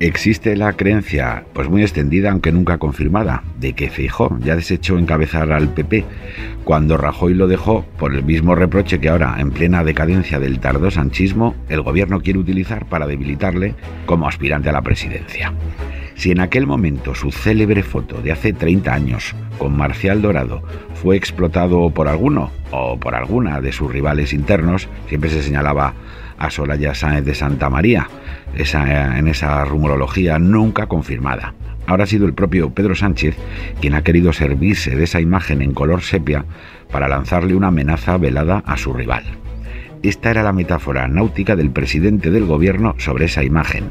Existe la creencia, pues muy extendida aunque nunca confirmada, de que Feijó ya desechó encabezar al PP cuando Rajoy lo dejó por el mismo reproche que ahora, en plena decadencia del tardó sanchismo, el gobierno quiere utilizar para debilitarle como aspirante a la presidencia. Si en aquel momento su célebre foto de hace 30 años con Marcial Dorado fue explotado por alguno o por alguna de sus rivales internos, siempre se señalaba a Soraya Sáenz de Santa María, esa, en esa rumorología nunca confirmada. Ahora ha sido el propio Pedro Sánchez quien ha querido servirse de esa imagen en color sepia para lanzarle una amenaza velada a su rival. Esta era la metáfora náutica del presidente del gobierno sobre esa imagen.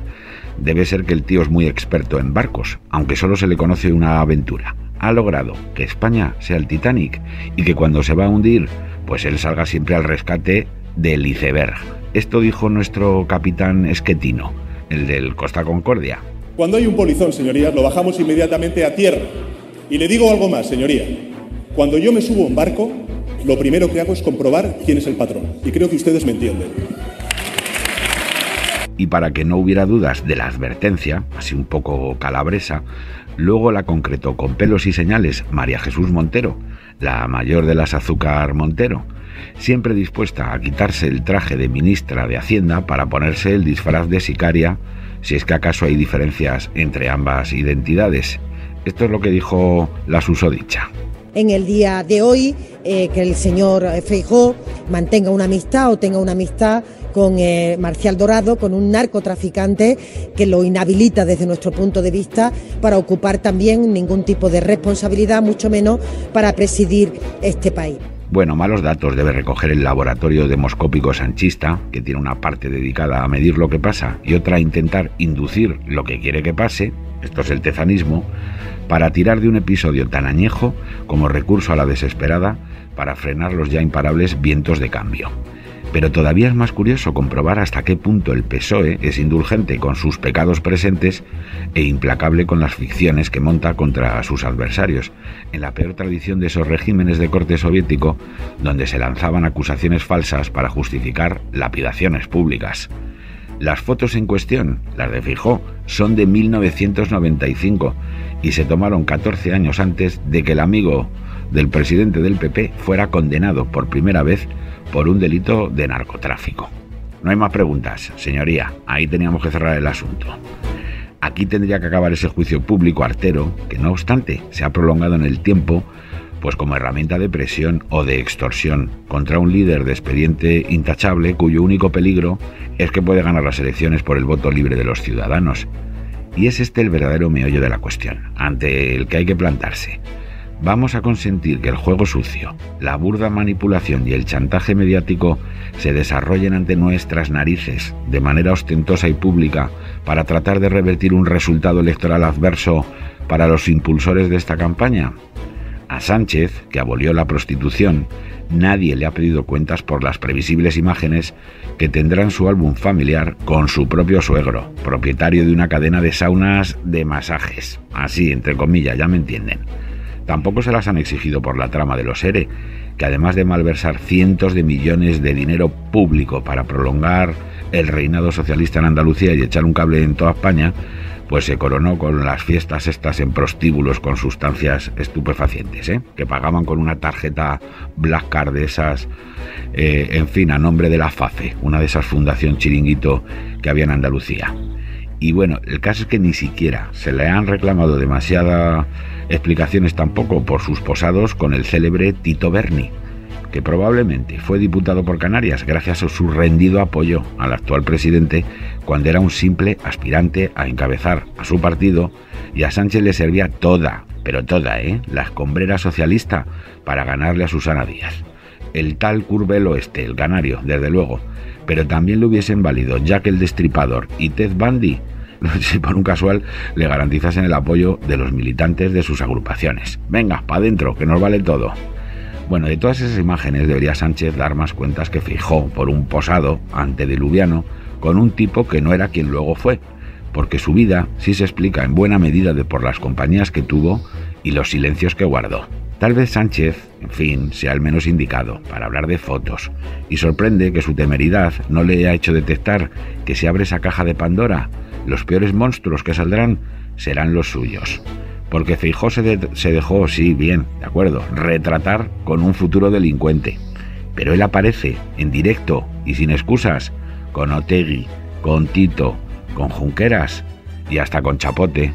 Debe ser que el tío es muy experto en barcos, aunque solo se le conoce una aventura. Ha logrado que España sea el Titanic y que cuando se va a hundir, pues él salga siempre al rescate del iceberg. Esto dijo nuestro capitán Esquetino, el del Costa Concordia. Cuando hay un polizón, señorías, lo bajamos inmediatamente a tierra. Y le digo algo más, señoría. Cuando yo me subo a un barco, lo primero que hago es comprobar quién es el patrón. Y creo que ustedes me entienden. Y para que no hubiera dudas de la advertencia, así un poco calabresa, luego la concretó con pelos y señales María Jesús Montero, la mayor de las azúcar Montero, siempre dispuesta a quitarse el traje de ministra de Hacienda para ponerse el disfraz de sicaria, si es que acaso hay diferencias entre ambas identidades. Esto es lo que dijo la susodicha. En el día de hoy, eh, que el señor Feijó mantenga una amistad o tenga una amistad con eh, Marcial Dorado, con un narcotraficante que lo inhabilita desde nuestro punto de vista para ocupar también ningún tipo de responsabilidad, mucho menos para presidir este país. Bueno, malos datos debe recoger el laboratorio demoscópico sanchista, que tiene una parte dedicada a medir lo que pasa y otra a intentar inducir lo que quiere que pase, esto es el tezanismo, para tirar de un episodio tan añejo como recurso a la desesperada para frenar los ya imparables vientos de cambio. Pero todavía es más curioso comprobar hasta qué punto el PSOE es indulgente con sus pecados presentes e implacable con las ficciones que monta contra sus adversarios, en la peor tradición de esos regímenes de corte soviético donde se lanzaban acusaciones falsas para justificar lapidaciones públicas. Las fotos en cuestión, las de Fijó, son de 1995 y se tomaron 14 años antes de que el amigo del presidente del PP fuera condenado por primera vez por un delito de narcotráfico. No hay más preguntas, señoría. Ahí teníamos que cerrar el asunto. Aquí tendría que acabar ese juicio público artero, que no obstante se ha prolongado en el tiempo, pues como herramienta de presión o de extorsión contra un líder de expediente intachable cuyo único peligro es que puede ganar las elecciones por el voto libre de los ciudadanos. Y es este el verdadero meollo de la cuestión, ante el que hay que plantarse. ¿Vamos a consentir que el juego sucio, la burda manipulación y el chantaje mediático se desarrollen ante nuestras narices de manera ostentosa y pública para tratar de revertir un resultado electoral adverso para los impulsores de esta campaña? A Sánchez, que abolió la prostitución, nadie le ha pedido cuentas por las previsibles imágenes que tendrá en su álbum familiar con su propio suegro, propietario de una cadena de saunas de masajes. Así, entre comillas, ya me entienden. Tampoco se las han exigido por la trama de los ERE, que además de malversar cientos de millones de dinero público para prolongar el reinado socialista en Andalucía y echar un cable en toda España, pues se coronó con las fiestas estas en prostíbulos con sustancias estupefacientes, ¿eh? que pagaban con una tarjeta Black Card de esas, eh, en fin, a nombre de la FACE, una de esas fundación chiringuito que había en Andalucía. Y bueno, el caso es que ni siquiera se le han reclamado demasiadas explicaciones tampoco por sus posados con el célebre Tito Berni, que probablemente fue diputado por Canarias gracias a su rendido apoyo al actual presidente cuando era un simple aspirante a encabezar a su partido y a Sánchez le servía toda, pero toda, ¿eh? la escombrera socialista para ganarle a Susana Díaz. El tal Curvelo Este, el canario, desde luego, pero también le hubiesen valido Jack el Destripador y Ted Bundy si por un casual le garantizasen el apoyo de los militantes de sus agrupaciones. Venga, para adentro, que nos vale todo. Bueno, de todas esas imágenes debería Sánchez dar más cuentas que fijó por un posado antediluviano con un tipo que no era quien luego fue, porque su vida sí se explica en buena medida de por las compañías que tuvo y los silencios que guardó. Tal vez Sánchez, en fin, sea el menos indicado para hablar de fotos, y sorprende que su temeridad no le haya hecho detectar que se abre esa caja de Pandora, los peores monstruos que saldrán serán los suyos. Porque Feijó se, se dejó, sí, bien, de acuerdo, retratar con un futuro delincuente. Pero él aparece en directo y sin excusas con Otegui, con Tito, con Junqueras y hasta con Chapote